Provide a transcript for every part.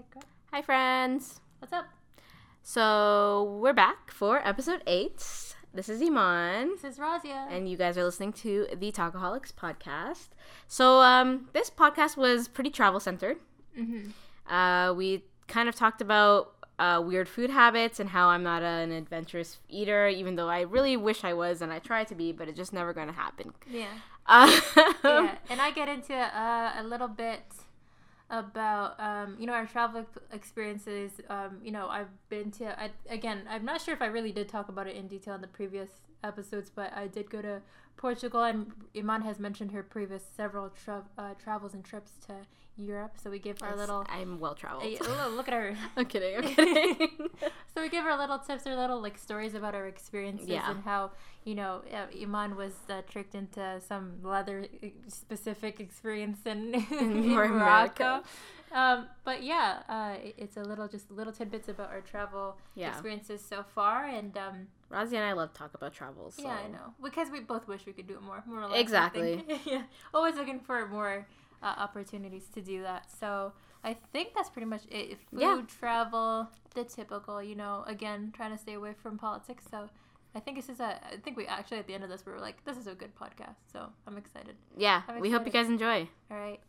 ahead, girl. Hi, friends. What's up? So we're back for episode eight. This is Iman, This is Razia. and you guys are listening to the Talkaholics podcast. So um, this podcast was pretty travel centered. mm-hmm. Uh, we kind of talked about uh, weird food habits and how I'm not an adventurous eater, even though I really wish I was and I try to be, but it's just never going to happen. Yeah. Uh, yeah. And I get into uh, a little bit about um, you know our travel experiences. Um, you know, I've been to I, again. I'm not sure if I really did talk about it in detail in the previous episodes, but I did go to Portugal, and Iman has mentioned her previous several tra- uh, travels and trips to Europe. So we give our Yes, little. I'm well traveled. Look at her. I'm kidding. I'm kidding. So we give her little tips or little like stories about our experiences Yeah. and how you know uh, Iman was uh, tricked into some leather uh, specific experience in, in Morocco. Morocco. Um, but yeah, uh, it's a little just little tidbits about our travel yeah. experiences so far, and um, Rosie and I love talk about travels. yeah, I know because we both wish we could do it more. More or less, Exactly. yeah, always looking for more uh, opportunities to do that. So I think that's pretty much it. Food, Yeah. travel, the typical. You know, again, trying to stay away from politics. So. I think this is a. I think we actually at the end of this we were like, this is a good podcast. So I'm excited. Yeah, I'm we hope you guys enjoy. All right,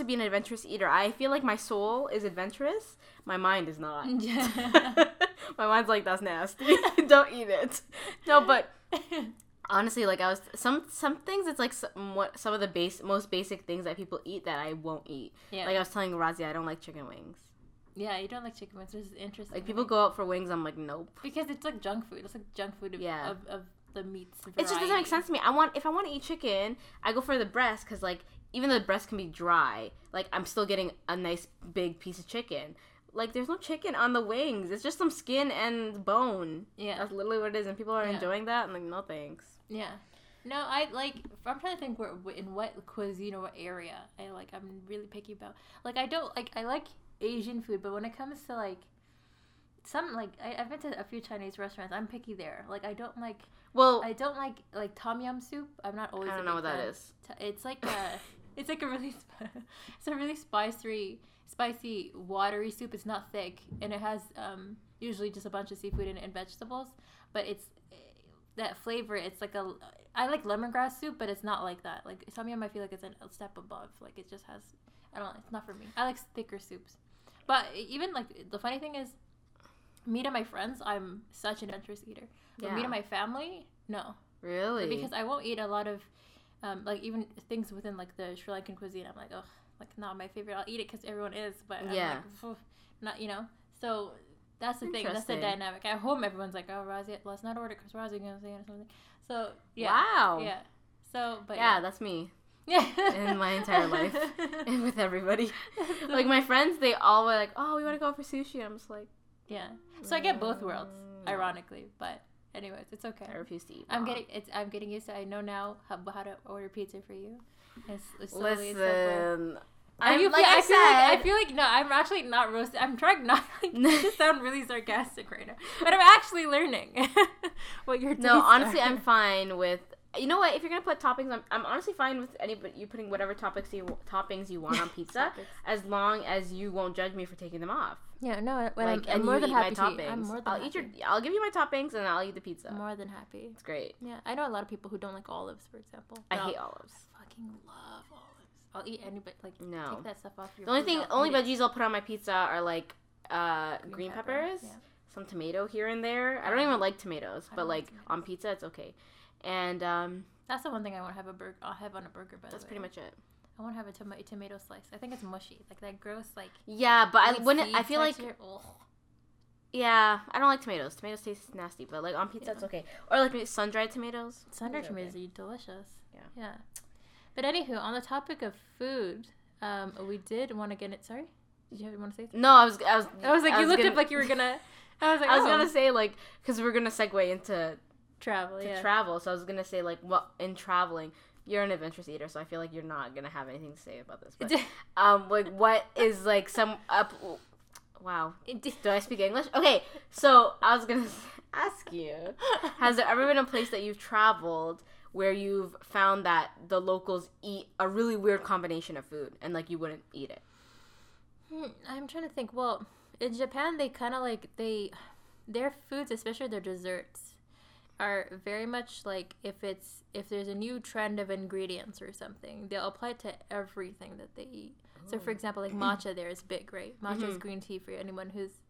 to be an adventurous eater. I feel like my soul is adventurous. My mind is not. my mind's like that's nasty. Don't eat it. No, but honestly, like I was some some things. It's like some, what some of the base most basic things that people eat that I won't eat. yeah, Like I was telling Razi, I don't like chicken wings. yeah. You don't like chicken wings. This is interesting. Like people go out for wings, I'm like nope. because it's like junk food. It's like junk food of, Yeah. of, of the meats. It just doesn't make sense to me. I want if I want to eat chicken, I go for the breast because like even though the breast can be dry, like I'm still getting a nice big piece of chicken. Like there's no chicken on the wings. It's just some skin and bone. Yeah, That's literally what it is, and people are Yeah. enjoying that. I'm like, no thanks. yeah. No, I like. I'm trying to think where in what cuisine or what area I like. I'm really picky about. Like I don't like. I like Asian food, but when it comes to like some like I, I've been to a few Chinese restaurants. I'm picky there. Like I don't like. Well, I don't like like tom yum soup. I'm not always. I don't know what that fan. is. T- It's like a, it's like a really, sp- it's a really spicy, spicy, watery soup. It's not thick, and it has um usually just a bunch of seafood and, and vegetables. But it's that flavor. It's like a, I like lemongrass soup, but it's not like that. Like tom yum, I feel like it's a step above. Like it just has, I don't know. It's not for me. I like thicker soups. But even like the funny thing is, me to my friends, I'm such an adventurous eater. But me Yeah. to my family, no really? because I won't eat a lot of, um, like even things within like the Sri Lankan cuisine. I'm like, oh, like not my favorite. I'll eat it because everyone is, but I'm Yeah. like, not you know. So that's the thing. That's the dynamic. At home, everyone's like, oh, Razi, let's not order because Razi gonna say or something. So yeah, wow. yeah. So, but yeah, yeah, that's me yeah. in my entire life. and with everybody. Like my friends, they all were like, "Oh, we want to go for sushi." I'm just like, yeah. So I get both worlds, "Mm, ironically, but anyways, it's okay. I refuse to eat. I'm getting it's. I'm getting used to. I know now how, how to order pizza for you. It's, it's so. Listen, Are I'm you like I, I, feel like I feel like no, I'm actually not roasting. I'm trying not like, to sound really sarcastic right now, but I'm actually learning what your no, honestly, are. I'm fine with. You know what? If you're gonna put toppings, I'm, I'm honestly fine with anybody you putting whatever topics you toppings you want on pizza, as long as you won't judge me for taking them off. Yeah, no, but like, I'm, I'm more than happy my to eat. toppings. I'm more than I'll happy. eat your. I'll give you my toppings and I'll eat the pizza. more than happy. It's great. Yeah, I know a lot of people who don't like olives, for example. I but hate olives. Fucking love olives. I'll eat any but like No. take that stuff off your. The only thing, only it. veggies I'll put on my pizza are like uh, green, Green pepper, peppers, yeah. some tomato here and there. I don't even like tomatoes, but like like tomatoes. on pizza, it's okay. And um, That's the one thing I want to have a burger. I'll have on a burger. By that's pretty much it. I want to have a tomato tomato slice. I think it's mushy, like that gross like. Yeah, but I wouldn't. I seed feel like. Ugh. yeah, I don't like tomatoes. Tomatoes taste nasty, but like on pizza, Yeah. it's okay. Or like sun dried tomatoes. Sun-dried Those are tomatoes okay. are delicious. Yeah. Yeah. But anywho, on the topic of food, um, we did want to get it. Sorry, did you have, want to say? Something? No, I was I was I was like, I you looked gonna, up like you were gonna. I was like, I was oh, gonna say like because we're gonna segue into travel. to Yeah. travel, so I was gonna say like what in traveling. You're an adventurous eater, so I feel like you're not gonna have anything to say about this. But um, like, what is like some up? Wow, do I speak English? Okay, so I was gonna ask you: Has there ever been a place that you've traveled where you've found that the locals eat a really weird combination of food and like you wouldn't eat it? Hmm, I'm trying to think. Well, in Japan, they kind of like they their foods, especially their desserts, are very much like if it's if there's a new trend of ingredients or something, they'll apply it to everything that they eat. So, for example, like matcha, there is big, right? Matcha is Mhm. green tea for anyone who's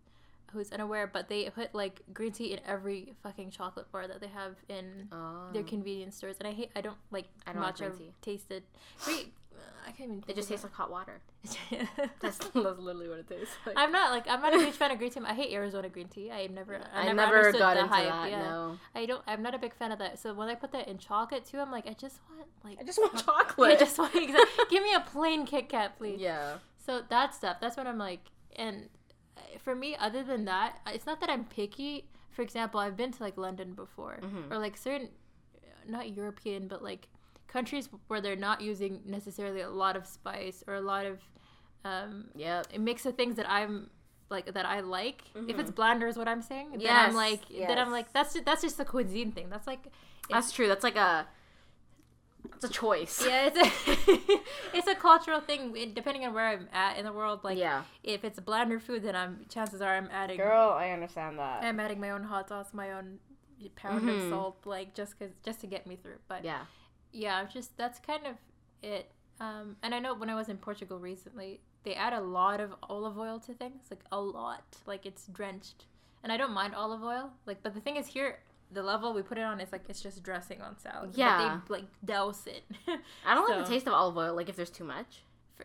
who's unaware, but they put like green tea in every fucking chocolate bar that they have in Oh, their convenience stores. And I hate, I don't like I don't like matcha green tea. tasted. Wait, I can't even. it just tastes like hot water. That's, that's literally what it tastes like. I'm not like I'm not a huge fan of green tea. I hate Arizona green tea. I never I, I never, never got into hype. that. Yeah. No, I don't. I'm not a big fan of that. So when I put that in chocolate too, I'm like, I just want like I just want chocolate. I just want exactly, give me a plain Kit Kat, please. yeah. So that stuff. That's what I'm like. And uh, for me, other than that, it's not that I'm picky. For example, I've been to like London before, Mhm. or like certain, not European, but like countries where they're not using necessarily a lot of spice or a lot of um, Yep. a mix of things that I'm like that I like. If Mm-hmm. it's blander is what I'm saying, then I'm like then I'm like that's just, that's just a cuisine thing. That's like That's true. That's like a. It's a choice. yeah, it's a it's a cultural thing depending on where I'm at in the world. Like yeah. if it's blander food, then I'm chances are I'm adding Girl, I understand that. I'm adding my own hot sauce, my own pound Mhm. of salt, like just cause just to get me through. But yeah. yeah, I'm just that's kind of it. Um, and I know when I was in Portugal recently, they add a lot of olive oil to things, like a lot, like it's drenched. And I don't mind olive oil, like, but the thing is here, the level we put it on is like it's just dressing on salad. Yeah. but they like douse it. I don't like the taste of olive oil. Like if there's too much.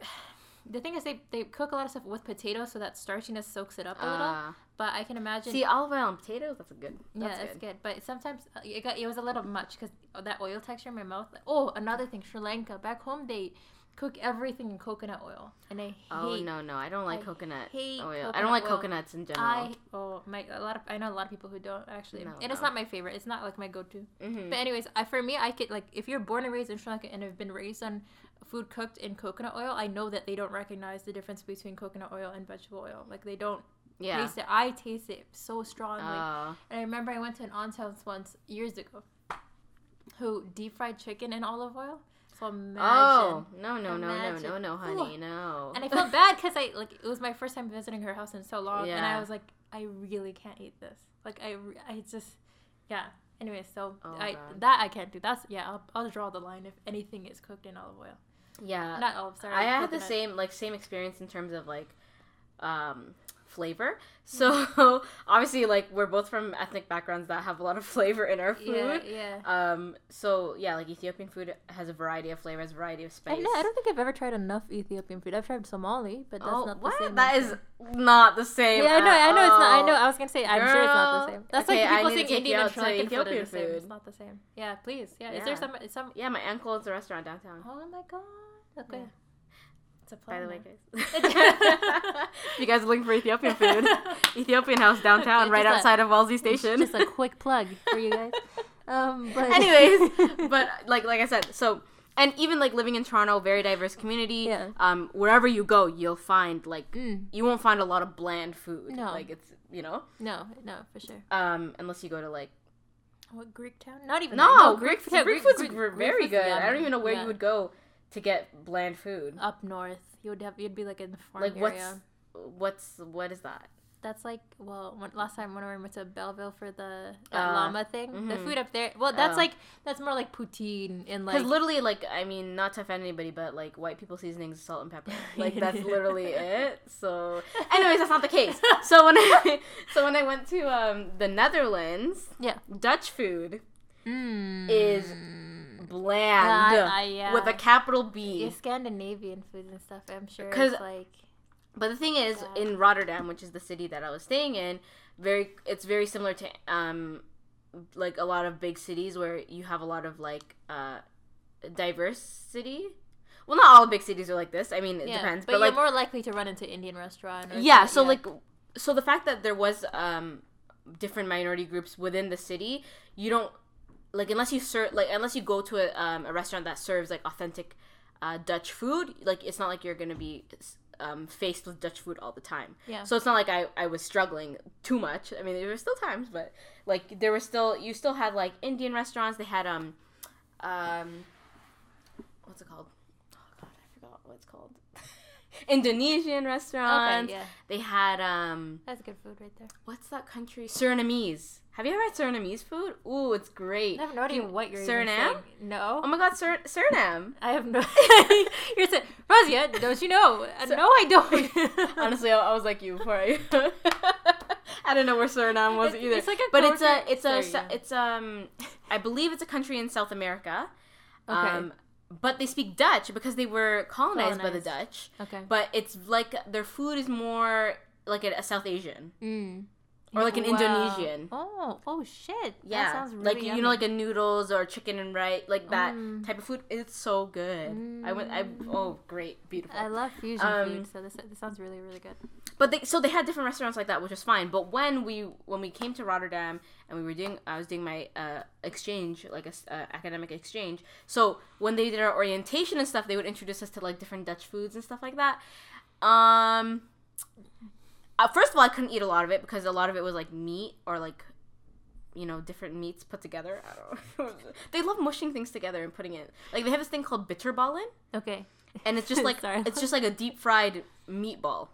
the thing is, they they cook a lot of stuff with potatoes, so that starchiness soaks it up a little. Uh, But I can imagine. see, olive oil and potatoes. That's a good. yeah, That's that's good. good. But sometimes uh, it got it was a little much because that oil texture in my mouth. Oh, another thing, Sri Lanka. Back home, they cook everything in coconut oil, and I hate. Oh no no! I don't like I coconut oil. I don't like oil. coconuts in general. I oh my a lot of I know a lot of people who don't actually, No, and it's not my favorite. It's not like my go-to. Mhm. But anyways, I for me, I could like if you're born and raised in Sri Lanka and have been raised on food cooked in coconut oil, I know that they don't recognize the difference between coconut oil and vegetable oil. Like they don't yeah. taste it. I taste it so strongly. Uh, And I remember I went to an aunt's house once years ago, who deep fried chicken in olive oil. So imagine. oh no no no no no no honey Ooh. no. And I felt bad because I like it was my first time visiting her house in so long, and I was like, I really can't eat this. Like I, I just, yeah. Anyway, so Oh, I God. that I can't do. That's yeah. I'll, I'll draw the line if anything is cooked in olive oil. yeah. Not olive. Sorry. I had the same like same experience in terms of like um flavor. Mm-hmm. So obviously like we're both from ethnic backgrounds that have a lot of flavor in our food. yeah. yeah. Um so yeah, like Ethiopian food has a variety of flavors, variety of spice. I, know, I don't think I've ever tried enough Ethiopian food. I've tried Somali, but that's oh, not the what? same. That is not the same. Yeah, I know. I know it's not. I know. I was gonna say. I'm sure it's not the same. That's Okay, like people saying Indian and Sri Lankan food are the same. It's not the same. Yeah, please. Yeah. Is there some? Some. Yeah, my uncle owns a restaurant downtown. Oh my god. Okay. Yeah. A By the way, guys. if you guys are looking for Ethiopian food, Ethiopian House downtown, Just right a- outside of Wellesley Station. Just a quick plug for you guys. Um, but Anyways, but like like I said, so and even like living in Toronto, very diverse community. Yeah. Um, wherever you go, you'll find like Mm, you won't find a lot of bland food. No. Like it's you know. no, no, for sure. Um, unless you go to like What Greek town? Not even. no, that. Greek Greek, food's Greek- ver- Greek very food's good. I don't even know where Yeah. you would go to get bland food. Up north, you would have. You'd be like in the farm Like what's area. what's what is that? That's like well, when, last time when I went to Belleville for the Uh, llama thing, the mhm. food up there. Well, that's Oh. like that's more like poutine and like Because literally, like, I mean, not to offend anybody, but like white people seasonings, salt and pepper. Like that's literally it. So, anyways, that's not the case. So when I so when I went to um the Netherlands, yeah. Dutch food Mm. is bland Yeah, I- yeah. with a capital B. Yeah, Scandinavian food and stuff. I'm sure. Because like But the thing is, God. in Rotterdam, which is the city that I was staying in, very it's very similar to um like a lot of big cities where you have a lot of like uh diversity. Well, not all big cities are like this. I mean, it yeah, depends. But, But, you're like, more likely to run into Indian restaurant. Or yeah. So like, so the fact that there was um different minority groups within the city, you don't like unless you serve like unless you go to a um, a restaurant that serves like authentic uh, Dutch food. Like it's not like you're gonna be um, faced with Dutch food all the time. Yeah. So it's not like I, I was struggling too much. I mean, there were still times, but like there were still you still had like Indian restaurants. They had um um what's it called? Oh god, I forgot what it's called. Indonesian restaurants. Okay, yeah, They had um that's good food right there. what's that country? Surinamese. Have you ever had Surinamese food? Ooh, it's great. I have no idea what you're Suriname? No. Oh my god, Sur- Suriname. I have no. you're saying, Razia, don't you know? Uh, no, I don't. Honestly, I, I was like you before I. I don't know where Suriname was It's- either. it's like a but it's a it's a it's um I believe it's a country in South America. Okay. Um, but they speak Dutch because they were colonized, by the Dutch. okay. But it's like their food is more like a, South Asian Mm. or like an Wow. Indonesian. Oh, oh shit. Yeah, That sounds really like you know, like a noodles or chicken and rice, like that Mm. type of food. It's so good. I went. I oh, great, beautiful. I love fusion Um, food, so this, this sounds really, really good. But they so they had different restaurants like that, which was fine. But when we when we came to Rotterdam and we were doing, I was doing my uh, exchange, like a uh, academic exchange. So when they did our orientation and stuff, they would introduce us to like different Dutch foods and stuff like that. Um, uh, first of all, I couldn't eat a lot of it because a lot of it was like meat or like. You know, different meats put together. I don't know. they love mushing things together and putting it. Like they have this thing called bitterballen, Okay. and it's just like Sorry. it's just like a deep fried meatball.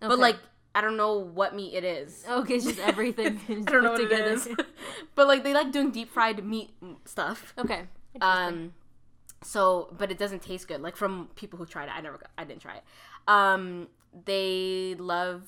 But like I don't know what meat it is. Okay, it's just everything I don't know what together. it is. but like they like doing deep fried meat stuff. okay. Um so but it doesn't taste good. Like from people who tried it. I never I didn't try it. Um they love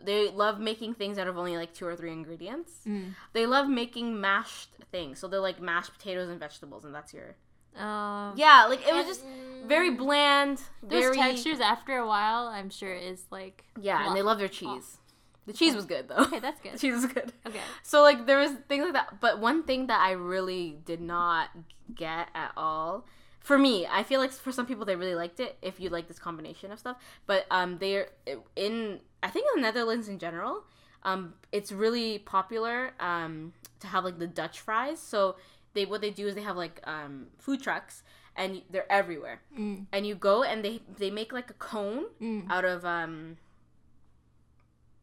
they love making things out of only like two or three ingredients. Mm. They love making mashed things. So they're like mashed potatoes and vegetables and that's your Um, Yeah, like it was just very bland, Those very textures after a while, I'm sure is like. Yeah, and they love their cheese. The cheese was good though. Okay, that's good. The cheese was good. Okay. So like there was things like that, but one thing that I really did not get at all. For me, I feel like for some people they really liked it if you like this combination of stuff. But um, they're in I think in the Netherlands in general, um, it's really popular um to have like the Dutch fries. So they what they do is they have like um food trucks and they're everywhere. Mm. And you go and they they make like a cone Mm. out of um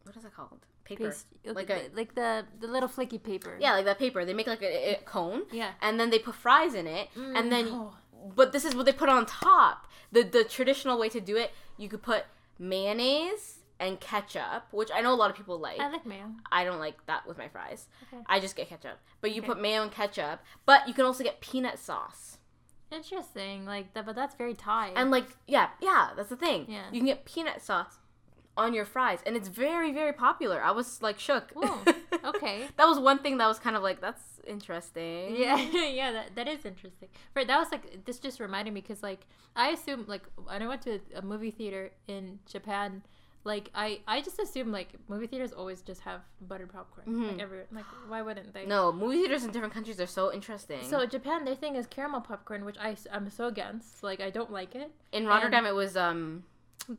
what is it called? Paper. Paste, Like like, a- the, like the the little flaky paper. Yeah, like that paper. They make like a, a cone, Yeah. and then they put fries in it, and then. Oh. But this is what they put on top. The the traditional way to do it, you could put mayonnaise and ketchup, which I know a lot of people like. I like mayo. I don't like that with my fries. Okay. I just get ketchup. But you Okay. put mayo and ketchup, but you can also get peanut sauce. Interesting. Like that, but that's very Thai. And like, yeah, yeah, that's the thing. Yeah. You can get peanut sauce on your fries, and it's very, very popular. I was like shook. Ooh, okay. that was one thing that was kind of like that's interesting. Yeah, yeah, that, that is interesting. But that was like this just reminded me because like I assume like when I went to a movie theater in Japan, like I I just assume like movie theaters always just have buttered popcorn like every like why wouldn't they? Mm-hmm. No, movie theaters in different countries are so interesting. So Japan, their thing is caramel popcorn, which I am so against. Like I don't like it. in Rotterdam, it was um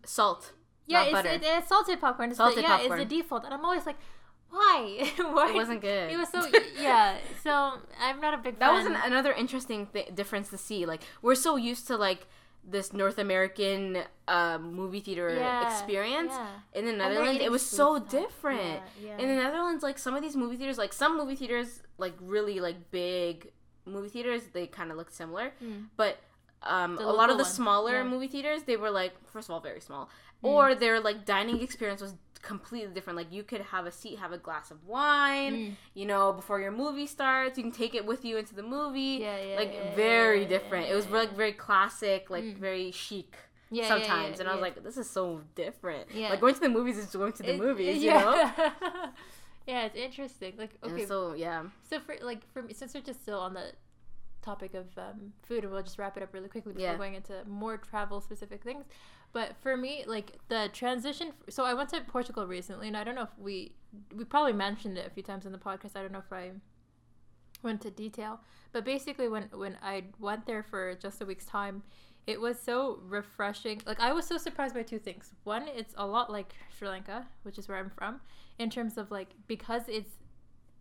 salt. Yeah, it's, butter. it, it's salted popcorn. It's Salted the, yeah, popcorn. it's the default, and I'm always like, why? why? It wasn't good. It was so yeah. So I'm not a big that fan. was an, another interesting th- difference to see. Like we're so used to like this North American um, movie theater Yeah, experience. yeah. In the Netherlands, it was so stuff. different. Yeah. In the Netherlands, like some of these movie theaters, like some movie theaters, like really like big movie theaters, they kind of look similar. Mm. But um, a lot of the ones, smaller movie theaters, they were like first of all very small, Mm. or their like dining experience was completely different. Like you could have a seat, have a glass of wine, Mm. you know, before your movie starts. You can take it with you into the movie. Yeah, yeah, like yeah, very yeah, different. yeah, it was like very classic, like Mm. very chic. Yeah, yeah, sometimes, and I was like, "This is so different." Yeah. Like going to the movies is going to the It- movies, you yeah. know. yeah, it's interesting. Like And okay, so yeah, So for like for me, since we're just still on the topic of um, food, and we'll just wrap it up really quickly before going into more travel specific things. But for me, like the transition. So I went to Portugal recently, and I don't know if we we probably mentioned it a few times in the podcast. I don't know if I went to detail. But basically, when when I went there for just a week's time, it was so refreshing. Like I was so surprised by two things. One, it's a lot like Sri Lanka, which is where I'm from, in terms of like because it's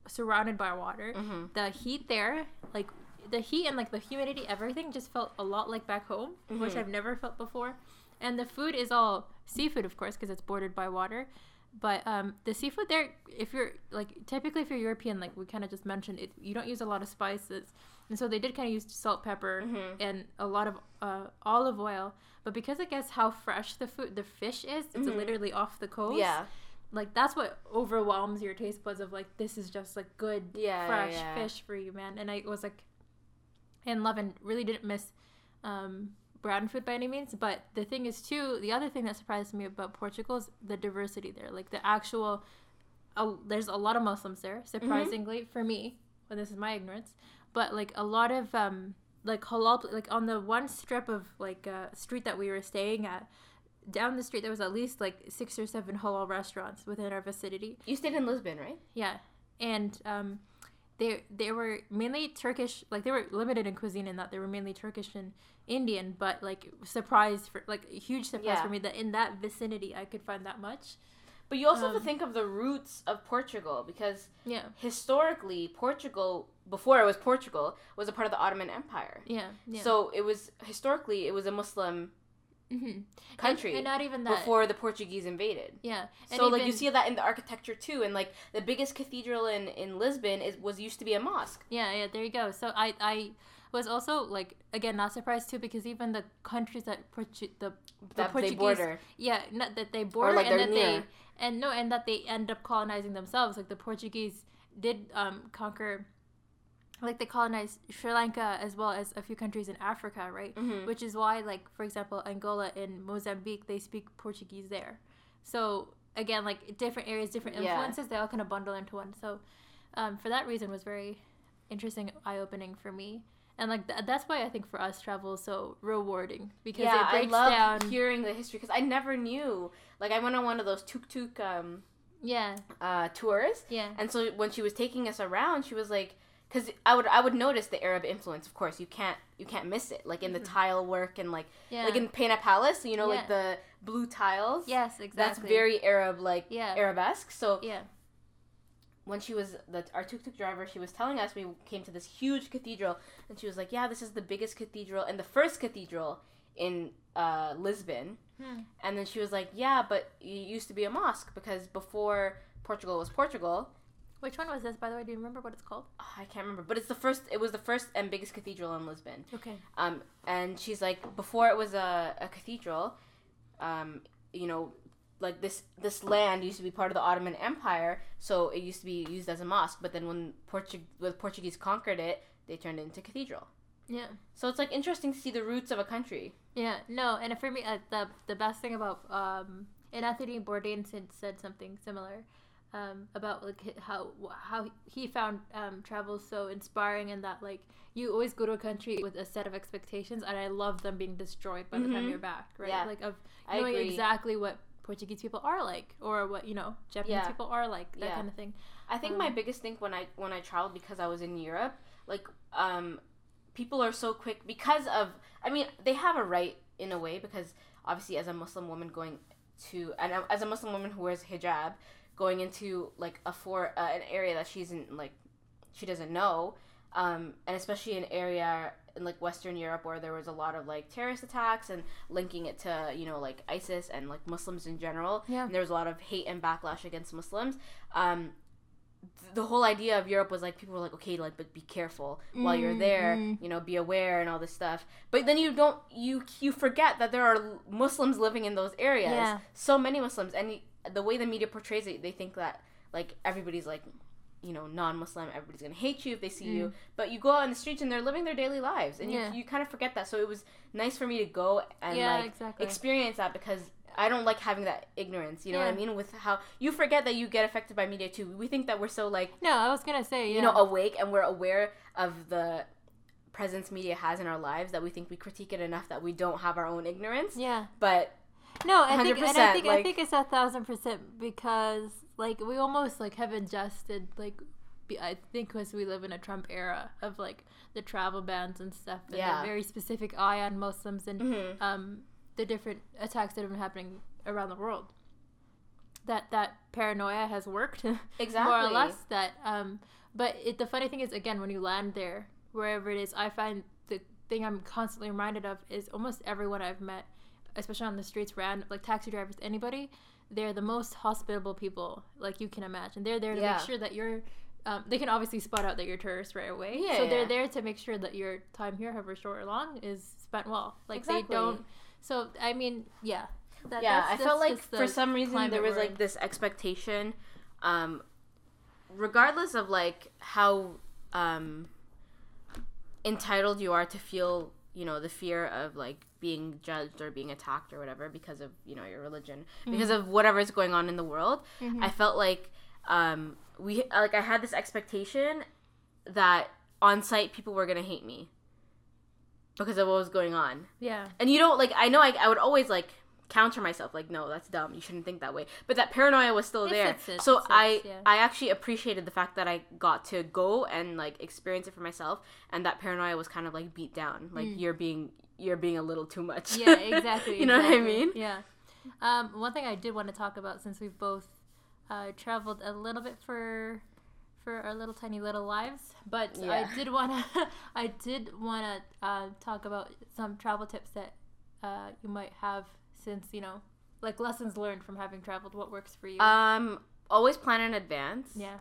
surrounded by water, Mhm. the heat there, like the heat and like the humidity, everything just felt a lot like back home, which Mhm. I've never felt before. And the food is all seafood, of course, because it's bordered by water. But um, the seafood there, if you're like typically if you're European, like we kind of just mentioned, it you don't use a lot of spices, and so they did kind of use salt, pepper, Mhm. and a lot of uh, olive oil. But because I guess how fresh the food, the fish is, it's Mhm. literally off the coast. Yeah. like that's what overwhelms your taste buds of like this is just like good Yeah. fresh yeah. fish for you, man. And I was like in love and really didn't miss um, brown food by any means. But the thing is, too, the other thing that surprised me about Portugal is the diversity there. Like the actual, uh, there's a lot of Muslims there, surprisingly for me, but this is my ignorance. But like a lot of um, like halal, like on the one strip of like uh, street that we were staying at. Down the street, there was at least like six or seven halal restaurants within our vicinity. You stayed in Lisbon, right? Yeah, and um, they they were mainly Turkish. Like they were limited in cuisine in that they were mainly Turkish and Indian. But like surprise for like a huge surprise Yeah. for me that in that vicinity I could find that much. But you also have Um, to think of the roots of Portugal because Yeah, historically, Portugal, before it was Portugal, was a part of the Ottoman Empire. yeah, yeah. So it was historically it was a Muslim Mhm. country and, and not even that. before the Portuguese invaded. yeah, and So like you see that in the architecture too, and like the biggest cathedral in in Lisbon is was used to be a mosque. Yeah, yeah, there you go. So I I was also like again not surprised too because even the countries that Portu- the the That they Portuguese border. yeah not that they border like, and that near. they and no and that they end up colonizing themselves like the Portuguese did um conquer like they colonized Sri Lanka as well as a few countries in Africa right? Mhm. which is why like for example Angola and Mozambique they speak Portuguese there. So again like different areas different Yeah. influences they all kind of bundle into one. So um, for that reason was very interesting eye-opening for me. And like th- that's why I think for us travel is so rewarding because yeah, it breaks I love down hearing the history because I never knew. Like I went on one of those tuk tuk um, yeah. uh, tours, yeah. And so when she was taking us around, she was like, because I would I would notice the Arab influence. Of course, you can't you can't miss it. Like in the tile work and like yeah like in Pena Palace, you know, like the blue tiles. yes exactly That's very Arab like Yeah. Arabesque. So yeah when she was the our tuk tuk driver, she was telling us we came to this huge cathedral, and she was like, "Yeah, this is the biggest cathedral and the first cathedral in uh, Lisbon." Hmm. And then she was like, "Yeah, but it used to be a mosque because before Portugal was Portugal, which one was this by the way do you remember what it's called oh, I can't remember, but it's the first. It was the first and biggest cathedral in Lisbon. okay Um, and she's like, before it was a, a cathedral, um, you know, like this this land used to be part of the Ottoman Empire, so it used to be used as a mosque. But then when Portu- when the Portuguese conquered it, they turned it into cathedral. yeah So it's like interesting to see the roots of a country. Yeah, no, and for me, uh, the the best thing about um, and Anthony Bourdain said, said something similar um, about like how how he found um, travel so inspiring and that like you always go to a country with a set of expectations and I love them being destroyed by the time Mhm. you're back, right? Yeah, like of knowing exactly what Portuguese people are like or what you know Japanese Yeah. people are like that Yeah. kind of thing. I think my Um, biggest thing when I when I traveled because I was in Europe, like um, people are so quick because of. I mean, they have a right in a way because obviously, as a Muslim woman going to and as a Muslim woman who wears hijab, going into like a for uh, an area that she's in like she doesn't know, um, and especially an area in like Western Europe where there was a lot of like terrorist attacks and linking it to you know like ISIS and like Muslims in general. Yeah. And there was a lot of hate and backlash against Muslims. Um, the whole idea of Europe was like people were like okay like but be careful while you're there Mhm. you know be aware and all this stuff but then you don't you you forget that there are Muslims living in those areas Yeah. so many Muslims and the way the media portrays it they think that like everybody's like you know non-muslim everybody's gonna hate you if they see you but you go out in the streets and they're living their daily lives and Mm. Yeah. you, you kind of forget that so it was nice for me to go and yeah, like exactly. experience that because I don't like having that ignorance. You know what I mean? With how you forget that you get affected by media too. We think that we're so like no, I was gonna say yeah. you know awake and we're aware of the presence media has in our lives that we think we critique it enough that we don't have our own ignorance. yeah. But No, I think, and I 100%, think, I think it's a thousand percent because like we almost like have ingested like I think because we live in a Trump era of like the travel bans and stuff, and Yeah. the very specific eye on Muslims and Mhm. um, the different attacks that have been happening around the world. That that paranoia has worked Exactly. more or less. That um, but it, the funny thing is, again, when you land there, wherever it is, I find the thing I'm constantly reminded of is almost everyone I've met, especially on the streets, random like taxi drivers, anybody. They're the most hospitable people like you can imagine. They're there to Yeah. make sure that you're. Um, they can obviously spot out that you're tourists right away. Yeah, so yeah. they're there to make sure that your time here, however short or long, is spent well. Like Exactly. they don't. So I mean, yeah. That, yeah, that's- I felt like for some reason there was like this expectation, um, regardless of like how um, entitled you are to feel, you know, the fear of like being judged or being attacked or whatever because of you know your religion, because Mm-hmm. of whatever is going on in the world. I felt like um, we like I had this expectation that on site people were gonna hate me because of what was going on yeah. and you don't like i know I, I would always like counter myself like no that's dumb you shouldn't think that way but that paranoia was still It there sits, it so i yeah. i actually appreciated the fact that i got to go and like experience it for myself and that paranoia was kind of like beat down like you're being you're being a little too much Mm. Yeah, exactly. you know what i mean Yeah. Um, one thing I did want to talk about since we've both uh, traveled a little bit for for our little tiny little lives, but Yeah. I did want to I did want to uh, talk about some travel tips that uh, you might have since you know like lessons learned from having traveled. What works for you? um always plan in advance yeah.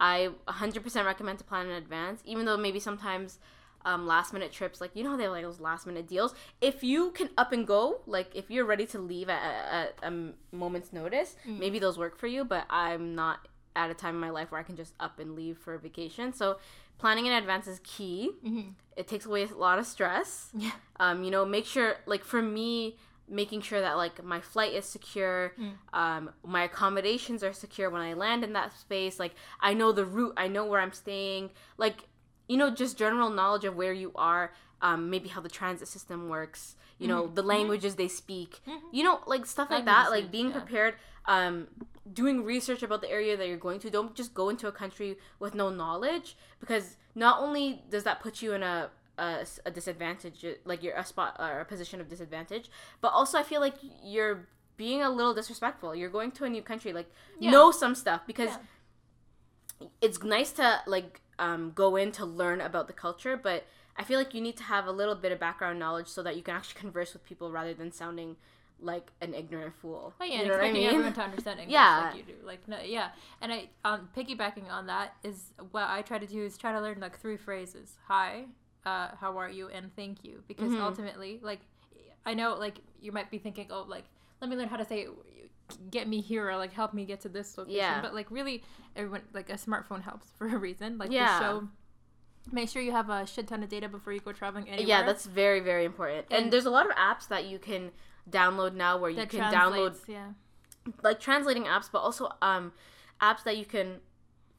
I 100% recommend to plan in advance, even though maybe sometimes um, last minute trips, like you know, they have like those last minute deals. If you can up and go, like if you're ready to leave at, at a m- moment's notice, Mm. maybe those work for you. But I'm not at a time in my life where I can just up and leave for a vacation. So planning in advance is key. Mm-hmm. It takes away a lot of stress. Yeah. Um, you know, make sure like for me. Making sure that like my flight is secure, Mm. um, my accommodations are secure when I land in that space. Like I know the route, I know where I'm staying. Like you know, just general knowledge of where you are, um, maybe how the transit system works, you know, Mm-hmm. the languages they speak, you know, like stuff like that, like being yeah. prepared, um, doing research about the area that you're going to. Don't just go into a country with no knowledge because not only does that put you in a a, a disadvantage, like you're a spot or a position of disadvantage, but also I feel like you're being a little disrespectful. You're going to a new country, like Yeah. know some stuff because Yeah. it's nice to like um, go in to learn about the culture, but I feel like you need to have a little bit of background knowledge so that you can actually converse with people rather than sounding like an ignorant fool. Oh yeah, you and know what I expecting mean? everyone to understand English Yeah. like you do. Like no, yeah, and I um piggybacking on that is what I try to do is try to learn like three phrases: hi, uh, how are you, and thank you. Because Mhm. ultimately, like, I know like you might be thinking, oh, like let me learn how to say get me here or like help me get to this location. Yeah. But like really, everyone like a smartphone helps for a reason. Like Yeah. the show. Make sure you have a shit ton of data before you go traveling anywhere. Yeah, that's very very important. And, And- there's a lot of apps that you can download now where you can download Yeah. like translating apps, but also um apps that you can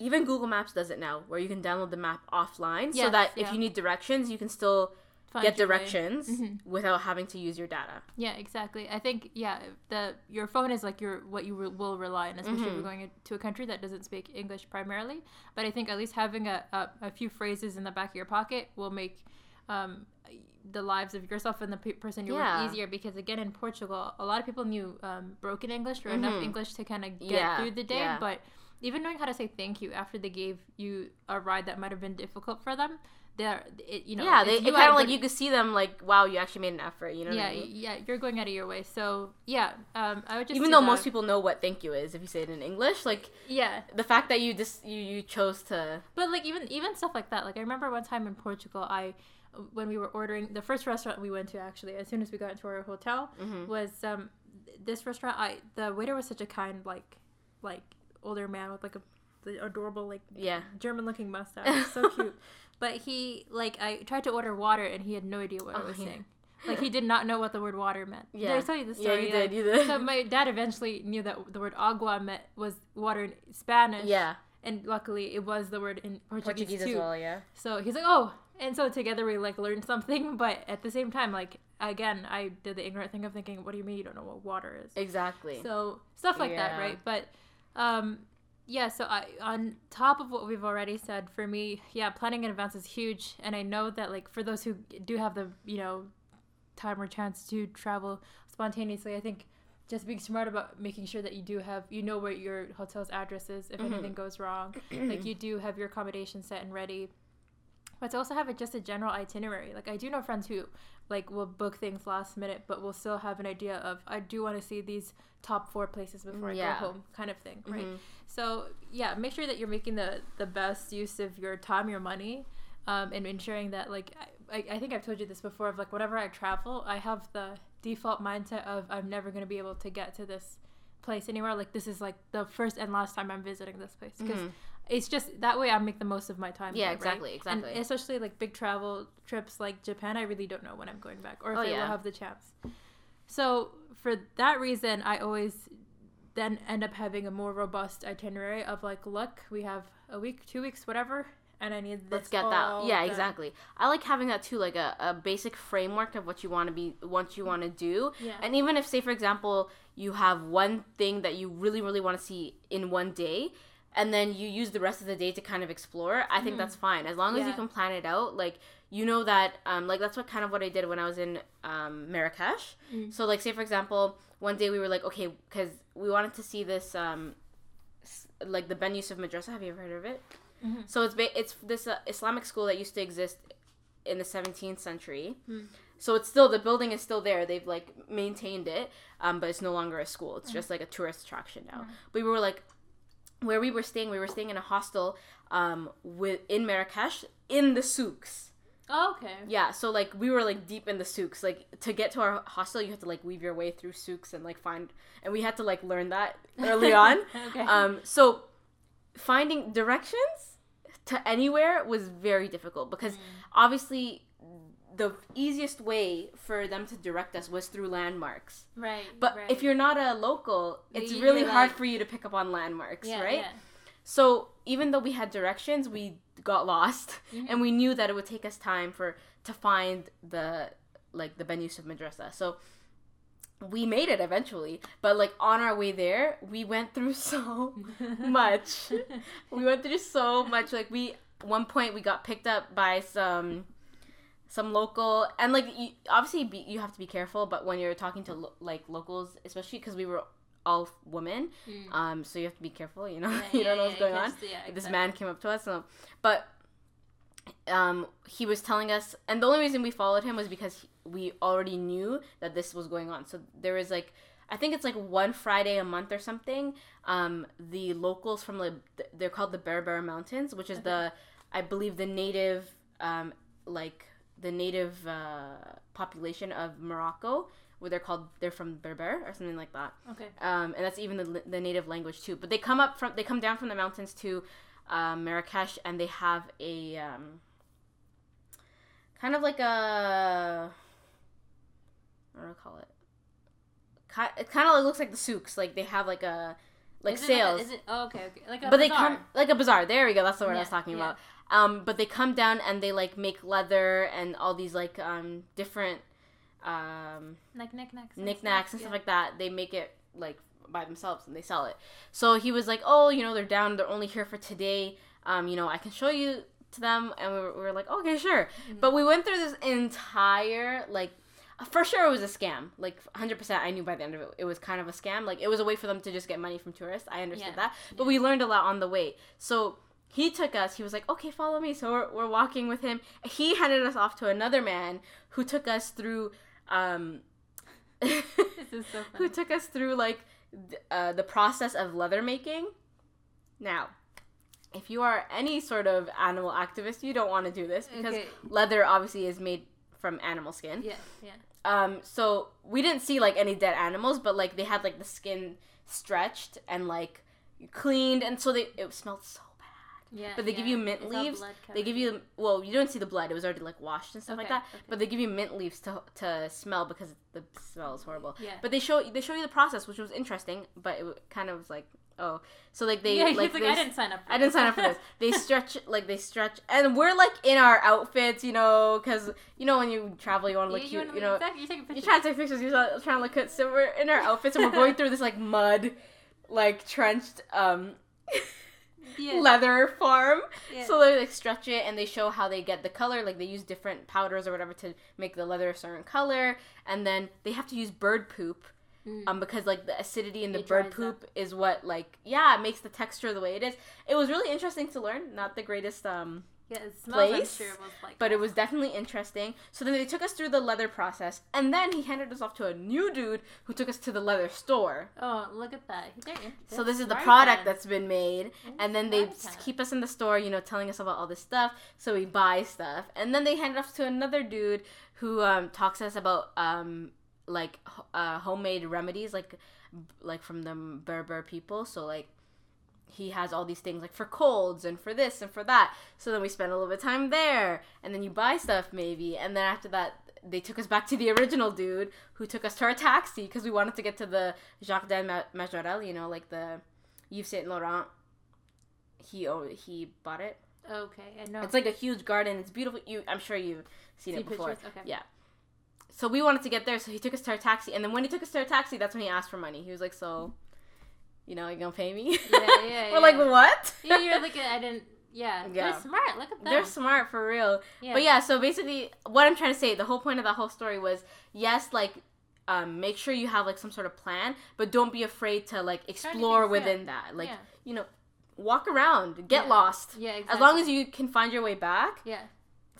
even Google Maps does it now where you can download the map offline so Yes, that if yeah. you need directions, you can still Find get directions Mhm. without having to use your data. Yeah, exactly. I think yeah, the your phone is like your what you re- will rely on, especially if Mhm. you're going to a country that doesn't speak English primarily. But I think at least having a, a, a few phrases in the back of your pocket will make um, the lives of yourself and the pe- person you're Yeah. with easier. Because again, in Portugal, a lot of people knew um, broken English or enough Mhm. English to kind of get Yeah, through the day, yeah. but even knowing how to say thank you after they gave you a ride that might have been difficult for them, they're it, you know yeah, they it you kind of like you could see them like, wow, you actually made an effort. You know yeah, what I mean? yeah, you're going out of your way. So yeah, um, I would just Even though that- most people know what thank you is if you say it in English, like yeah, the fact that you just you, you chose to but like even even stuff like that. Like I remember one time in Portugal, I when we were ordering the first restaurant we went to actually as soon as we got into our hotel Mhm. was um this restaurant. I the waiter was such a kind like like older man with like a the adorable like yeah German looking mustache, so cute. But he like I tried to order water and he had no idea what I Oh, was yeah. saying. Like he did not know what the word water meant. Did Yeah. I tell you the yeah story? you did you did So my dad eventually knew that the word agua meant was water in Spanish. yeah And luckily it was the word in Portuguese, Portuguese as too. well yeah So he's like, oh. And so together we like learned something, but at the same time, like again, I did the ignorant thing of thinking, what do you mean you don't know what water is? exactly So stuff like that, right? But um, yeah, so I on top of what we've already said, for me, yeah, planning in advance is huge, and I know that like for those who do have the you know time or chance to travel spontaneously, I think just being smart about making sure that you do have you know where your hotel's address is if Mhm. anything goes wrong, like you do have your accommodation set and ready. But to also have just a general itinerary. Like I do know friends who like will book things last minute, but will still have an idea of I do want to see these top four places before I go home, kind of thing, right? Mhm. So yeah, make sure that you're making the the best use of your time, your money, um, and ensuring that like I, I think I've told you this before of like whenever I travel, I have the default mindset of I'm never gonna be able to get to this place anywhere. Like this is like the first and last time I'm visiting this place because Mhm. It's just that way I make the most of my time. Yeah, here, right? exactly, exactly. And especially like big travel trips like Japan, I really don't know when I'm going back or if Oh, I yeah. will have the chance. So for that reason, I always then end up having a more robust itinerary of like, look, we have a week, two weeks, whatever, and I need this. Let's get that. Yeah, done. exactly. I like having that too, like a, a basic framework of what you want to be, what you want to do. Yeah. And even if, say, for example, you have one thing that you really, really want to see in one day, and then you use the rest of the day to kind of explore, I think that's fine. As long as you Mm-hmm. Can plan it out, like, you know that, um, like, that's what kind of what I did when I was in um, Marrakesh. Mm. So, like, say, for example, one day we were like, okay, because we wanted to see this, um, like, the Ben Youssef Madrasa. Have you ever heard of it? Mhm. So it's ba- it's this uh, Islamic school that used to exist in the 17th century. Hmm. So it's still the building is still there. They've like maintained it, um, but it's no longer a school. It's just like a tourist attraction now. But we were like, where we were staying, we were staying in a hostel, um, with in Marrakesh in the souks. Oh, okay. Yeah, so like we were like deep in the souks. Like to get to our hostel, you had to like weave your way through souks and like find, and we had to like learn that early on. okay. Um, so finding directions to anywhere was very difficult because obviously the easiest way for them to direct us was through landmarks. right. But right. if you're not a local, it's You- really hard like- for you to pick up on landmarks, yeah, right? Yeah. So even though we had directions, we got lost, Mhm. and we knew that it would take us time for to find the like the Ben Youssef Madrasa. So we made it eventually, but like on our way there, we went through so much. we went through so much. Like we one point we got picked up by some some local and like you, obviously be, you have to be careful. But when you're talking to lo- like locals, especially because we were all women, Mm. um, so you have to be careful. You know, Yeah, you yeah, don't know yeah, what's going on this man came up to us so, but um he was telling us and the only reason we followed him was because we already knew that this was going on so there was like i think it's like one friday a month or something um the locals from the they're called the berber mountains which is the i believe the native um like the native uh population of morocco where they're called they're from berber or something like that Okay. um, and that's even the, the native language too. But they come up from they come down from the mountains to um, Marrakesh, and they have a um, kind of like a I what to call it. It kind of looks like the souks. Like they have like a like Is it sales, Is it? Oh, okay. Okay. Like a but they come like a bazaar. There we go. That's the word I was talking yeah. about. Um, but they come down and they like make leather and all these like um different um like knickknacks. and knickknacks stuff, and stuff yeah. like that. They make it like by themselves and they sell it. So he was like, "Oh, you know, they're down. They're only here for today. Um, you know, I can show you to them." And we were, we were like, "Okay, sure." Mm-hmm. But we went through this entire like. For sure, it was a scam. Like 100%, I knew by the end of it, it was kind of a scam. Like, it was a way for them to just get money from tourists. I understood Yeah. that. But we learned a lot on the way. So, he took us, he was like, okay, follow me. So, we're, we're walking with him. He handed us off to another man who took us through um, This is so who took us through like uh, the process of leather making. Now, if you are any sort of animal activist, you don't want to do this because Okay. leather obviously is made from animal skin. Yeah. Yeah. Um, so we didn't see like any dead animals, but like they had like the skin stretched and like cleaned, and so they it smelled so. Yeah. But they give you mint It's leaves. They give you well, you don't see the blood; it was already like washed and stuff like that. okay. But they give you mint leaves to to smell because the smell is horrible. Yeah. But they show they show you the process, which was interesting, but it kind of was like oh, so like they yeah, like, like, they, I didn't sign up. For I didn't sign up for this. They stretch like they stretch, and we're like in our outfits, you know, because you know when you travel, you want to look you, cute, you know. exactly, you're You're trying to take pictures. You're trying to look good. So we're in our outfits and we're going through this like mud, like trenched um Yeah. leather farm. Yeah. So they like stretch it and they show how they get the color. Like they use different powders or whatever to make the leather a certain color, and then they have to use bird poop. Mm. Um, because like the acidity in the It bird poop is what like yeah it makes the texture the way it is. It was really interesting to learn. Not the greatest um yeah, it smells, place, I'm sure, was like but it was definitely interesting. So then they took us through the leather process, and then he handed us off to a new dude who took us to the leather store. Oh, look at that. So this is the product then. that's been made, and then they Smart s- then. keep us in the store, you know, telling us about all this stuff. So we buy stuff, and then they hand it off to another dude who um, talks to us about um, like uh, homemade remedies, like like from the Berber people. So like he has all these things like for colds and for this and for that. So then we spend a little bit of time there, and then you buy stuff maybe, and then after that. They took us back to the original dude who took us to our taxi because we wanted to get to the Jardin Ma- Majorelle, you know, like the Yves Saint Laurent. He oh, he bought it. Okay, I know. It's like a huge garden. It's beautiful. You, I'm sure you've seen See it before. pictures? Okay. Yeah. So we wanted to get there, so he took us to our taxi, and then when he took us to our taxi, that's when he asked for money. He was like, "So, you know, you gonna pay me?" Yeah, yeah, We're like, "What?" yeah, you're like, I didn't. Yeah, Yeah. they're smart. Look at them. They're smart for real. yeah. But yeah, so basically, what I'm trying to say, the whole point of that whole story was, yes, like, um, make sure you have like some sort of plan, but don't be afraid to like explore yeah. within that. Like, yeah. you know, walk around, get Yeah. lost. Yeah, exactly. As long as you can find your way back, Yeah.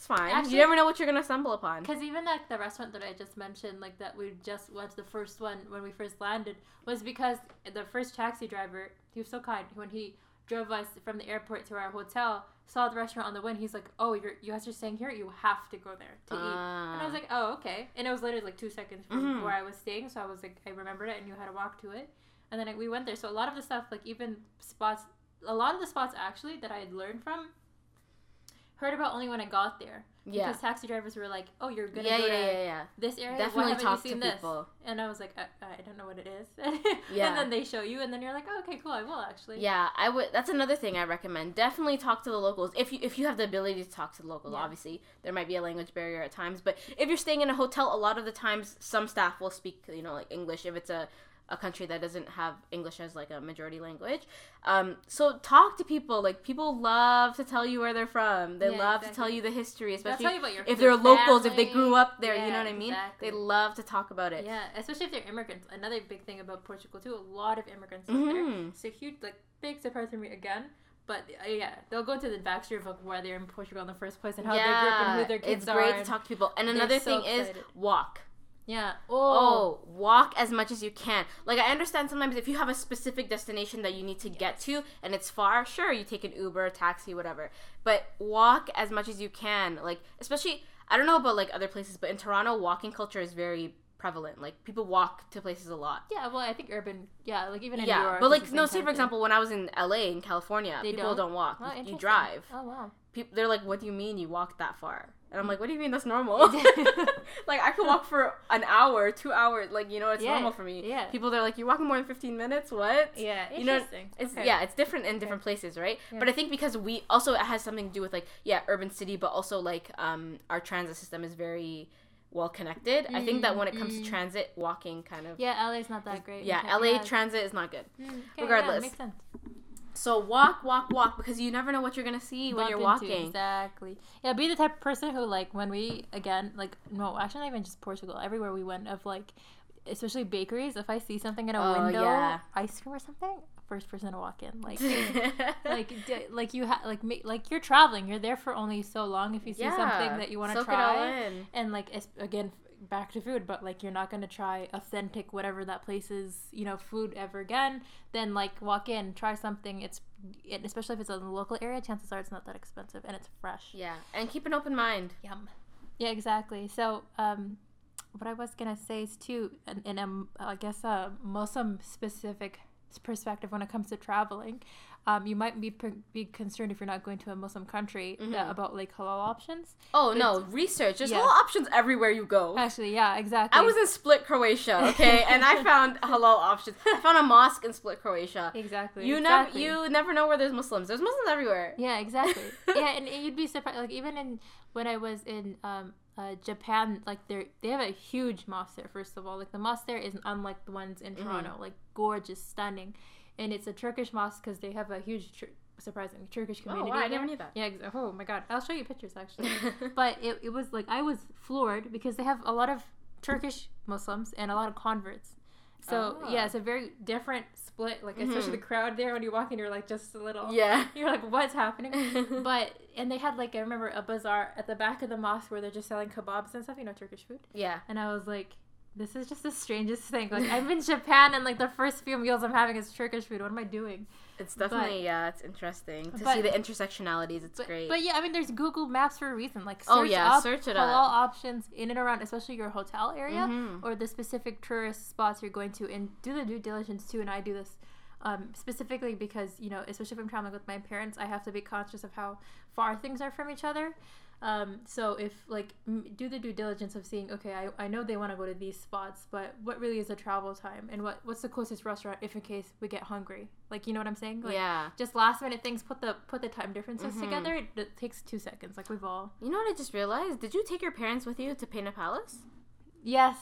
It's fine. Actually- you never know what you're gonna stumble upon. Because even like the restaurant that I just mentioned, like that we just went to the first one when we first landed, was because the first taxi driver, he was so kind. When he drove us from the airport to our hotel, saw the restaurant on the way, and he's like, "Oh, you're you guys are staying here. You have to go there to eat." And I was like, "Oh, okay." And it was literally like two seconds from Mhm. where I was staying, so I was like, I remembered it and knew how to walk to it. And then we went there. So a lot of the stuff, like even spots, a lot of the spots actually that I had learned from, heard about only when I got there. yeah, Because taxi drivers were like, "Oh, you're gonna yeah, go yeah, to yeah, yeah. this area. Definitely Why haven't talk you seen to this?" people. And I was like, I, I don't know what it is. Yeah. And then they show you, and then you're like, oh, okay, cool, I will actually. Yeah, I would. That's another thing I recommend. Definitely talk to the locals if you if you have the ability to talk to the locals. Yeah. Obviously, there might be a language barrier at times, but if you're staying in a hotel, a lot of the times some staff will speak, you know, like English. If it's a a country that doesn't have English as like a majority language, um, so talk to people. Like people love to tell you where they're from. They Yeah, love to tell you the history, especially you about your if they're locals. If they grew up there, you know what I mean. exactly. They love to talk about it. Yeah, especially if they're immigrants. Another big thing about Portugal too, a lot of immigrants live there. It's a huge, like, big surprise for me again. But uh, yeah, they'll go into the backstory of why they're in Portugal in the first place and how they grew up and who their kids it's are. It's great to talk to people. And they're another so thing is walk. Yeah. Oh, oh, walk as much as you can. Like I understand sometimes if you have a specific destination that you need to get to and it's far, sure, you take an Uber, a taxi, whatever. But walk as much as you can. Like especially I don't know about like other places, but in Toronto walking culture is very prevalent. Like people walk to places a lot. Yeah, well, I think urban. Yeah, like even in New yeah, York. but like no, say for example, when I was in LA in California, They people don't? don't, walk. Oh, You- you drive. Oh wow. People, they're like, "What do you mean you walked that far?" And I'm like, "What do you mean that's normal?" like I could walk for an hour, two hours. Like you know, it's Yeah, normal for me. yeah. People they're like, "You're walking more than 15 minutes? What?" Yeah, You know, interesting. It's Okay. yeah, it's different in different places, right? Yeah. But I think because we also it has something to do with like yeah, urban city, but also like um our transit system is very well connected. I think that when it comes Mm, to mm. transit, walking kind of Yeah, LA's not that great. yeah, Okay, LA transit is not good. Mm, okay, regardless. Makes sense. So walk, walk, walk because you never know what you're gonna see when you're into, walking. Exactly. Yeah, be the type of person who like when we again like no, actually not even just Portugal. Everywhere we went of like, especially bakeries. If I see something in a Oh, window, yeah. ice cream or something, first person to walk in. Like, like d- like you ha- like ma- like you're traveling. You're there for only so long. If you see something that you want to Soak it all try, in. and like it's, again back to food but like you're not going to try authentic whatever that place is, you know food ever again then like walk in try something. It's it, especially if it's in the local area chances are it's not that expensive and it's fresh. Yeah, and keep an open mind. yum. Yeah exactly. So um what i was gonna say is too in, in a i guess a muslim specific perspective when it comes to traveling um, you might be per- be concerned if you're not going to a Muslim country uh, Mhm. about like halal options. Oh no, research. There's yeah. halal options everywhere you go. Actually, yeah, exactly. I was in Split, Croatia, okay, and I found halal options. I found a mosque in Split, Croatia. exactly. You exactly. never, you never know where there's Muslims. There's Muslims everywhere. Yeah, exactly. yeah, and you'd be surprised. Like even in when I was in um, uh, Japan, like they they have a huge mosque there. First of all, like the mosque there is unlike the ones in Mm-hmm. Toronto. Like gorgeous, stunning. And it's a Turkish mosque because they have a huge, tur- surprisingly, Turkish community. Oh, wow, I never knew that. Yeah. ex- Oh my god, I'll show you pictures actually. but it, it was like I was floored because they have a lot of Turkish Muslims and a lot of converts. So Ah. yeah, it's a very different split. Like especially the crowd there when you walk in, you're like just a little. yeah. You're like, what's happening? but and they had like I remember a bazaar at the back of the mosque where they're just selling kebabs and stuff, you know, Turkish food. yeah. And I was like, this is just the strangest thing. Like I'm in Japan and like the first few meals I'm having is Turkish food. What am I doing? It's definitely yeah, it's interesting to but- see the intersectionalities. It's But, great. but yeah, I mean, there's Google Maps for a reason. Like, search Oh, yeah, up search it halal up. options in and around, especially your hotel area Mhm. or the specific tourist spots you're going to, and do the due diligence too. And I do this um, specifically because you know, especially if I'm traveling with my parents, I have to be conscious of how far things are from each other. Um, so if like m- do the due diligence of seeing, okay, I, I know they want to go to these spots, but what really is the travel time, and what what's the closest restaurant if in case we get hungry? Like you know what I'm saying? Like, yeah. just last minute things put the put the time differences Mhm. together it, it takes two seconds like we've all You know what I just realized? Did you take your parents with you to Pena Palace? yes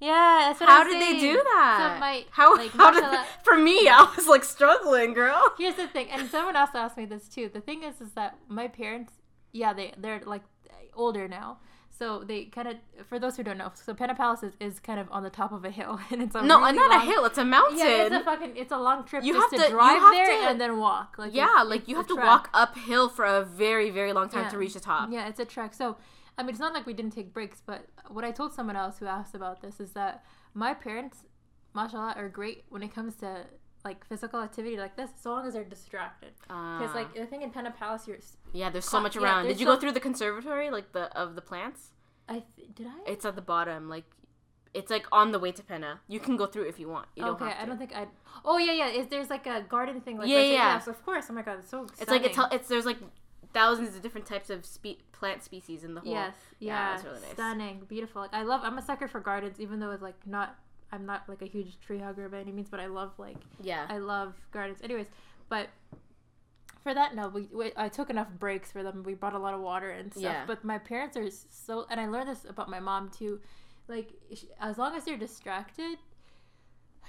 yeah that's what How I'm did they do that? so my how like how did mashallah- for me? I was like struggling, girl. here's the thing and someone else asked me this too the thing is is that my parents yeah they they're like older now so they kind of for those who don't know so Pena Palace is, is kind of on the top of a hill and it's a No, really not long, a hill. It's a mountain. yeah it's a fucking it's a long trip You just have to, to- drive have there to- and then walk like yeah, it's- like it's you have to walk uphill for a very, very long time Yeah. to reach the top. Yeah, it's a trek. So, I mean, it's not like we didn't take breaks, but what I told someone else who asked about this is that my parents, mashallah, are great when it comes to like physical activity like this, so long as they're distracted. Because like ah. the thing in Pena Palace, you're. yeah, there's so much around. there's Did you so- go through the conservatory, like the of the plants? I th- did I? It's at the bottom, like it's like on the way to Pena. You can go through if you want. You don't okay, have to. I don't think I. Oh yeah, yeah. Is there's like a garden thing? Like Yeah, right yeah. Yes, of course. Oh my god, it's so. It's like it's it's there's like thousands of different types of spe- plant species in the whole. Yes, Yeah, yeah, it's really nice. stunning, beautiful. Like I love. I'm a sucker for gardens, even though it's like not. I'm not like a huge tree hugger by any means, but I love like Yeah. I love gardens. Anyways, but for that, no, we, we I took enough breaks for them. We brought a lot of water and stuff. Yeah. But my parents are so, and I learned this about my mom too. Like, sh- as long as they're distracted,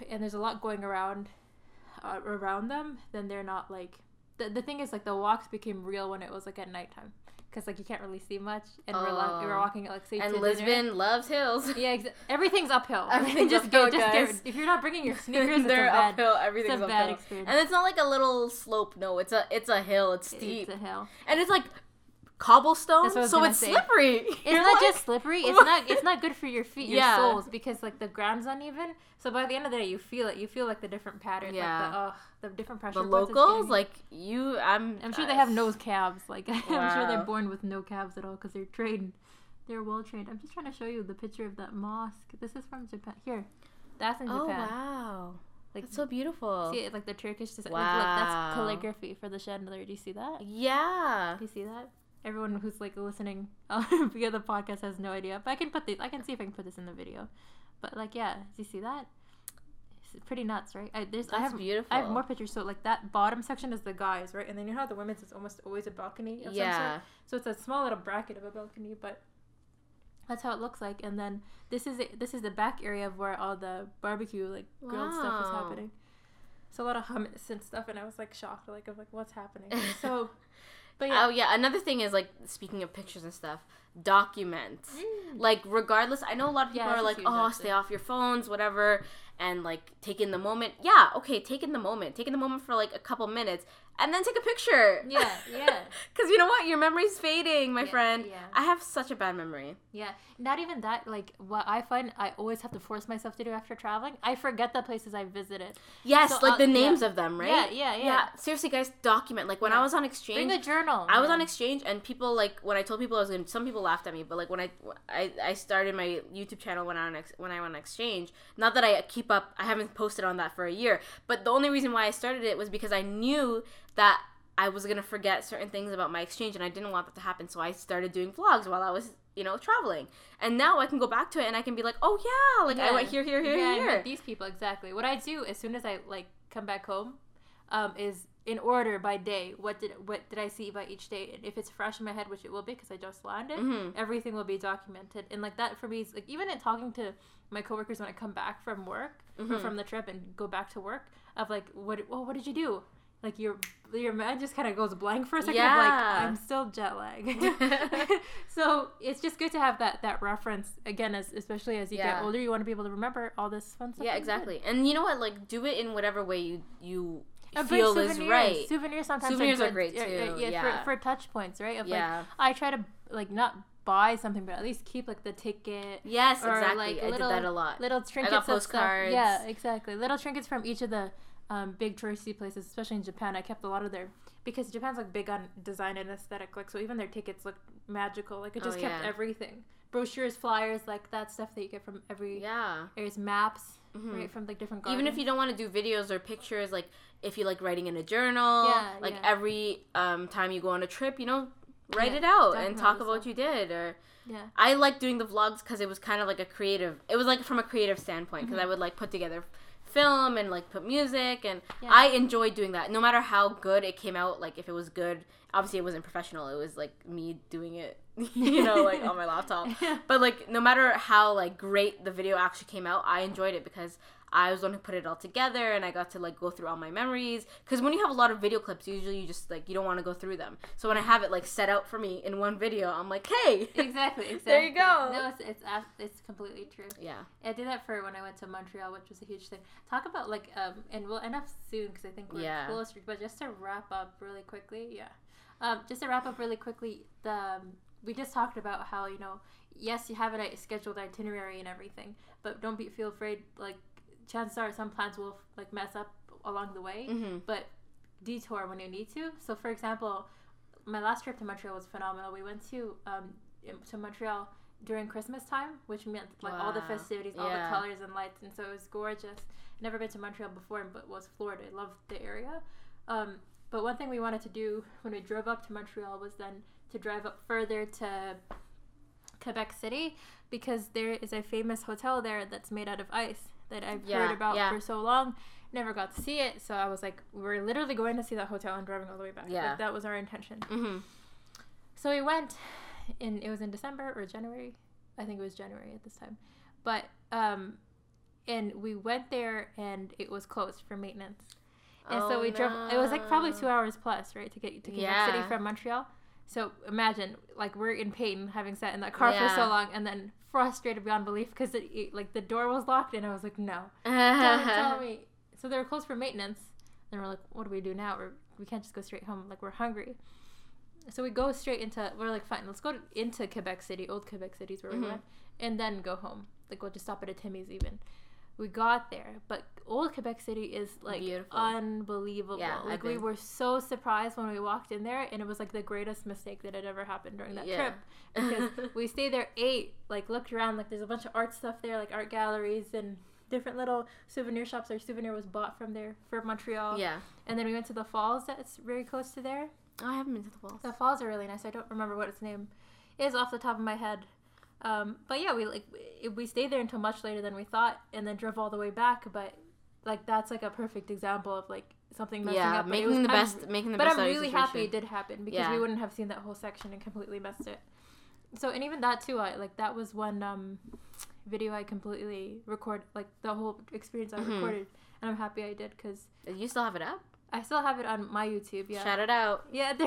and there's a lot going around, uh, around them, then they're not like. The, the thing is, like, the walks became real when it was like at nighttime, because like you can't really see much, and we're like we were Oh. walking at like say and to dinner. Lisbon loves hills. Yeah, exa- everything's uphill. Everything's just uphill, go, just guys. get, if you're not bringing your sneakers, it's a bad, uphill. it's Everything's a bad uphill. experience. And it's not like a little slope. No, it's a it's a hill. It's steep, It's a hill. and it's like cobblestone, That's what I was so it's say. slippery. It's You're not like- just slippery. It's not. It's not good for your feet, your Yeah. soles, because like the ground's uneven. So by the end of the day, you feel it. You feel like the different patterns. Yeah. Like the, uh, the different pressure. the locals, like you, I'm. I'm sure uh, they have nose calves. Like I'm sure they're born with no calves at all because they're trained. They're well trained. I'm just trying to show you the picture of that mosque. This is from Japan. Here, that's in Japan. Oh Japan. wow, Like that's so beautiful. see it like the Turkish design. Like, look, that's calligraphy for the chandelier. Do you see that? Yeah. Do you see that? Everyone who's like listening um, via the podcast has no idea, but I can put this. I can see if I can put this in the video. But like, yeah, do you see that? Pretty nuts, right? I, there's, I have, beautiful. I have more pictures. So like that bottom section is the guys, right? And then you know how the women's is almost always a balcony. Yeah. So it's a small little bracket of a balcony, but that's how it looks like. And then this is it. This is the back area of where all the barbecue, like grilled stuff is happening. So a lot of hummus and stuff, and I was like shocked, like of like what's happening. So, but yeah. Oh yeah. Another thing is like speaking of pictures and stuff, document. Mm. Like regardless, I know a lot of Yeah, people are like, oh, actually. stay off your phones, whatever, and like taking the moment. Yeah, okay, taking the moment. taking the moment for like a couple minutes, and then take a picture. Yeah, yeah. Because you know what, your memory's fading, my Yeah, friend. yeah. I have such a bad memory. Yeah, not even that. Like what I find, I always have to force myself to do after traveling. I forget the places I visited. Yes, So, like uh, the yeah. names of them, right? Yeah, yeah, yeah. seriously, guys, document. Like when Yeah. I was on exchange, Bring a journal. I was on exchange, and people like when I told people I was going. to Some people laughed at me, but like when I, I I started my YouTube channel when I on ex, when I went on exchange. Not that I keep up. I haven't posted on that for a year, but the only reason why I started it was because I knew that I was gonna forget certain things about my exchange, and I didn't want that to happen. So I started doing vlogs while I was you know traveling, and now I can go back to it and I can be like, oh yeah, like I Yeah. went here, here, here, yeah, I here. these people exactly. What I do as soon as I like come back home, um, is in order by day. What did what did I see by each day? And if it's fresh in my head, which it will be because I just landed, Mhm. everything will be documented. And like that for me is like even in talking to my coworkers when I come back from work or Mhm. from the trip and go back to work of like what oh what did you do? Like your your mind just kind of goes blank for a second. Of like Yeah. I'm still jet lagged. so it's just good to have that that reference again, as especially as you Yeah. get older, you want to be able to remember all this fun stuff. yeah, exactly. And you know what? Like, do it in whatever way you you And feel is right. Souvenirs sometimes Souvenirs are good, great, yeah, too, Yeah, yeah. For, for touch points, right? Of Yeah. like I try to like not buy something, but at least keep like the ticket. Yes, or, exactly. like, I did that a lot. Little trinkets of stuff. postcards. Yeah, exactly. Little trinkets from each of the um, big touristy places, especially in Japan. I kept a lot of their because Japan's like big on design and aesthetic. Like so, even their tickets look magical. Like it Oh, just kept yeah. everything. Brochures, flyers, like that stuff that you get from every Yeah. area's maps, Mhm. right? From like different. Even if you don't want to do videos or pictures, like if you like writing in a journal, Yeah, like yeah. every um, time you go on a trip, you know, write Yeah, it out and talk about what you did. Or yeah. I like doing the vlogs because it was kind of like a creative. It was like from a creative standpoint because Mhm. I would like put together film and like put music and Yeah. I enjoyed doing that. No matter how good it came out, like if it was good, obviously it wasn't professional. It was like me doing it, you know, like on my laptop. But like no matter how like great the video actually came out, I enjoyed it because I was the one who put it all together and I got to like go through all my memories. Because when you have a lot of video clips, usually you just like you don't want to go through them. So when I have it like set out for me in one video, I'm like, hey, exactly, exactly. There you go. No, it's it's it's completely true. yeah, I did that for when I went to Montreal, which was a huge thing. Talk about like um, and we'll end up soon because I think we're Yeah. close. But just to wrap up really quickly, yeah. Um, just to wrap up really quickly, the um, we just talked about how you know, yes, you have a scheduled itinerary and everything, but don't be feel afraid. Like chances are some plans will like mess up along the way, hmm but detour when you need to. So, for example, my last trip to Montreal was phenomenal. We went to um, to Montreal during Christmas time, which meant like all the Wow. festivities, all Yeah. the colors and lights, and so it was gorgeous. Never been to Montreal before, but was Florida. I loved the area. Um, but one thing we wanted to do when we drove up to Montreal was then to drive up further to Quebec City because there is a famous hotel there that's made out of ice that I've Yeah, heard about yeah. for so long. Never got to see it, so I was like, we're literally going to see that hotel and driving all the way back. Yeah. Like, that was our intention. hmm So we went, and it was in December or January, I think it was January at this time, but um, and we went there and it was closed for maintenance. And so Oh, we drove. It was like probably two hours plus, right, to get to Quebec Yeah. City from Montreal. So imagine, like, we're in pain having sat in that car for so long, and then frustrated beyond belief because it, it- like the door was locked, and I was like, no, don't tell me. So they were closed for maintenance. And we're like, what do we do now? We're, we can't just go straight home. Like we're hungry. So we go straight into. We're like, fine, let's go to, into Quebec City, old Quebec City is where Mhm. we went, and then go home. Like we'll just stop at a Timmy's even. We got there, but old Quebec City is like Beautiful. unbelievable. Yeah, like we were so surprised when we walked in there, and it was like the greatest mistake that had ever happened during that Yeah. trip because we stayed there, ate, like looked around, like there's a bunch of art stuff there, like art galleries and different little souvenir shops. Our souvenir was bought from there for Montreal. yeah. And then we went to the falls that's very close to there. Oh, I haven't been to the falls. The falls are really nice. I don't remember what its name is off the top of my head. Um, but yeah, we like we- stayed there until much later than we thought, and then drove all the way back. But like that's like a perfect example of like something messing yeah, up. but making was- the I'm- best, making the but best. I'm of your really happy it did happen because Yeah. we wouldn't have seen that whole section and completely missed it. So and even that too, I like that was one um, video I completely record like the whole experience I Mhm. recorded, and I'm happy I did because you still have it up? I still have it on my YouTube. Yeah, Shout it out. yeah.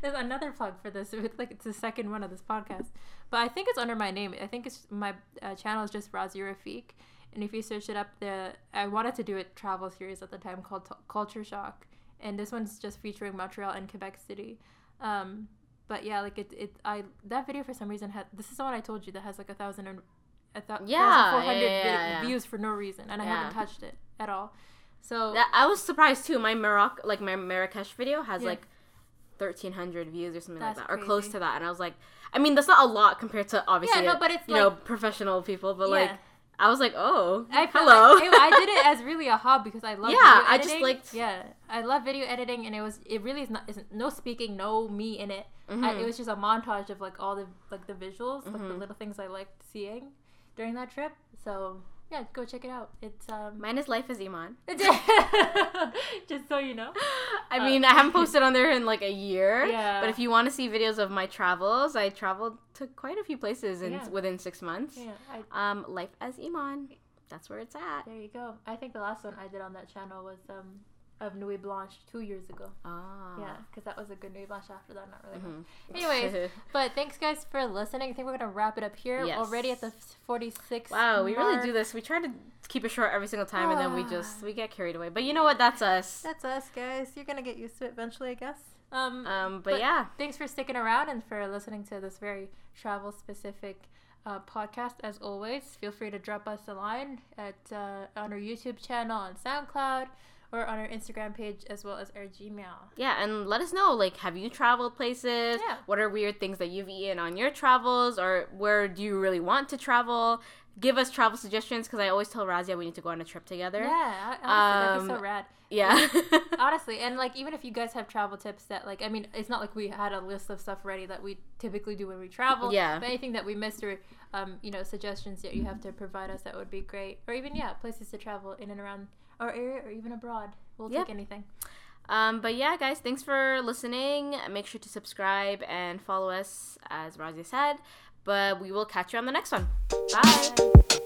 There, there's another plug for this. It's like it's the second one of this podcast, but I think it's under my name. I think it's my uh, channel is just Razia Rafiq, and if you search it up, the I wanted to do a travel series at the time called T- Culture Shock, and this one's just featuring Montreal and Quebec City. Um, but yeah, like it, it, I that video for some reason had this is the one I told you that has like a thousand and a thou- Yeah, 1,400 yeah, yeah, vi- yeah. views for no reason, and I haven't touched it at all. So That, I was surprised too. My Morocco, like my Marrakesh video, has like thirteen hundred views or something That's like that, or close to that. And I was like, I mean, that's not a lot compared to obviously, yeah, no, but it's you know, like- professional people. But Yeah. like, I was like, oh, I hello. Like, I, I did it as really a hobby because I love. Yeah, I just liked- Yeah, I love video editing, and it was it really is not is no speaking, no me in it. I, Mhm. it was just a montage of like all the like the visuals, like the Mhm. little things I liked seeing during that trip. So yeah, go check it out. It's um. Mine is Life as Iman. Just so you know. I Uh, mean, I haven't posted on there in like a year. Yeah. But if you want to see videos of my travels, I traveled to quite a few places in Yeah. within six months. Yeah, I, Um, Life as Iman. That's where it's at. there you go. I think the last one I did on that channel was um of Nuit Blanche two years ago. Ah. Yeah, because that was a good Nuit Blanche after that. Not really. Mhm. Anyways, but thanks guys for listening. I think we're gonna wrap it up here. Yes. Already at the forty six. wow, we really do this. We try to keep it short every single time, and then we just we get carried away. But you know what? That's us. That's us, guys. You're gonna get used to it eventually, I guess. Um, Um, but, But- yeah, thanks for sticking around and for listening to this very travel specific uh, podcast. As always, feel free to drop us a line at uh, on our YouTube channel, on SoundCloud, or on our Instagram page, as well as our Gmail. yeah, and let us know. Like, have you traveled places? Yeah. What are weird things that you've eaten on your travels, or where do you really want to travel? Give us travel suggestions because I always tell Razia we need to go on a trip together. Yeah, honestly, that'd be so Um, rad. Yeah. honestly and like even if you guys have travel tips that like i mean it's not like we had a list of stuff ready that we typically do when we travel Yeah. but anything that we missed or um, you know suggestions that you have to provide us that would be great or even yeah places to travel in and around our area or even abroad we'll take anything Um, but yeah, guys, thanks for listening. Make sure to subscribe and follow us, as Razia said. But we will catch you on the next one. Bye. Bye.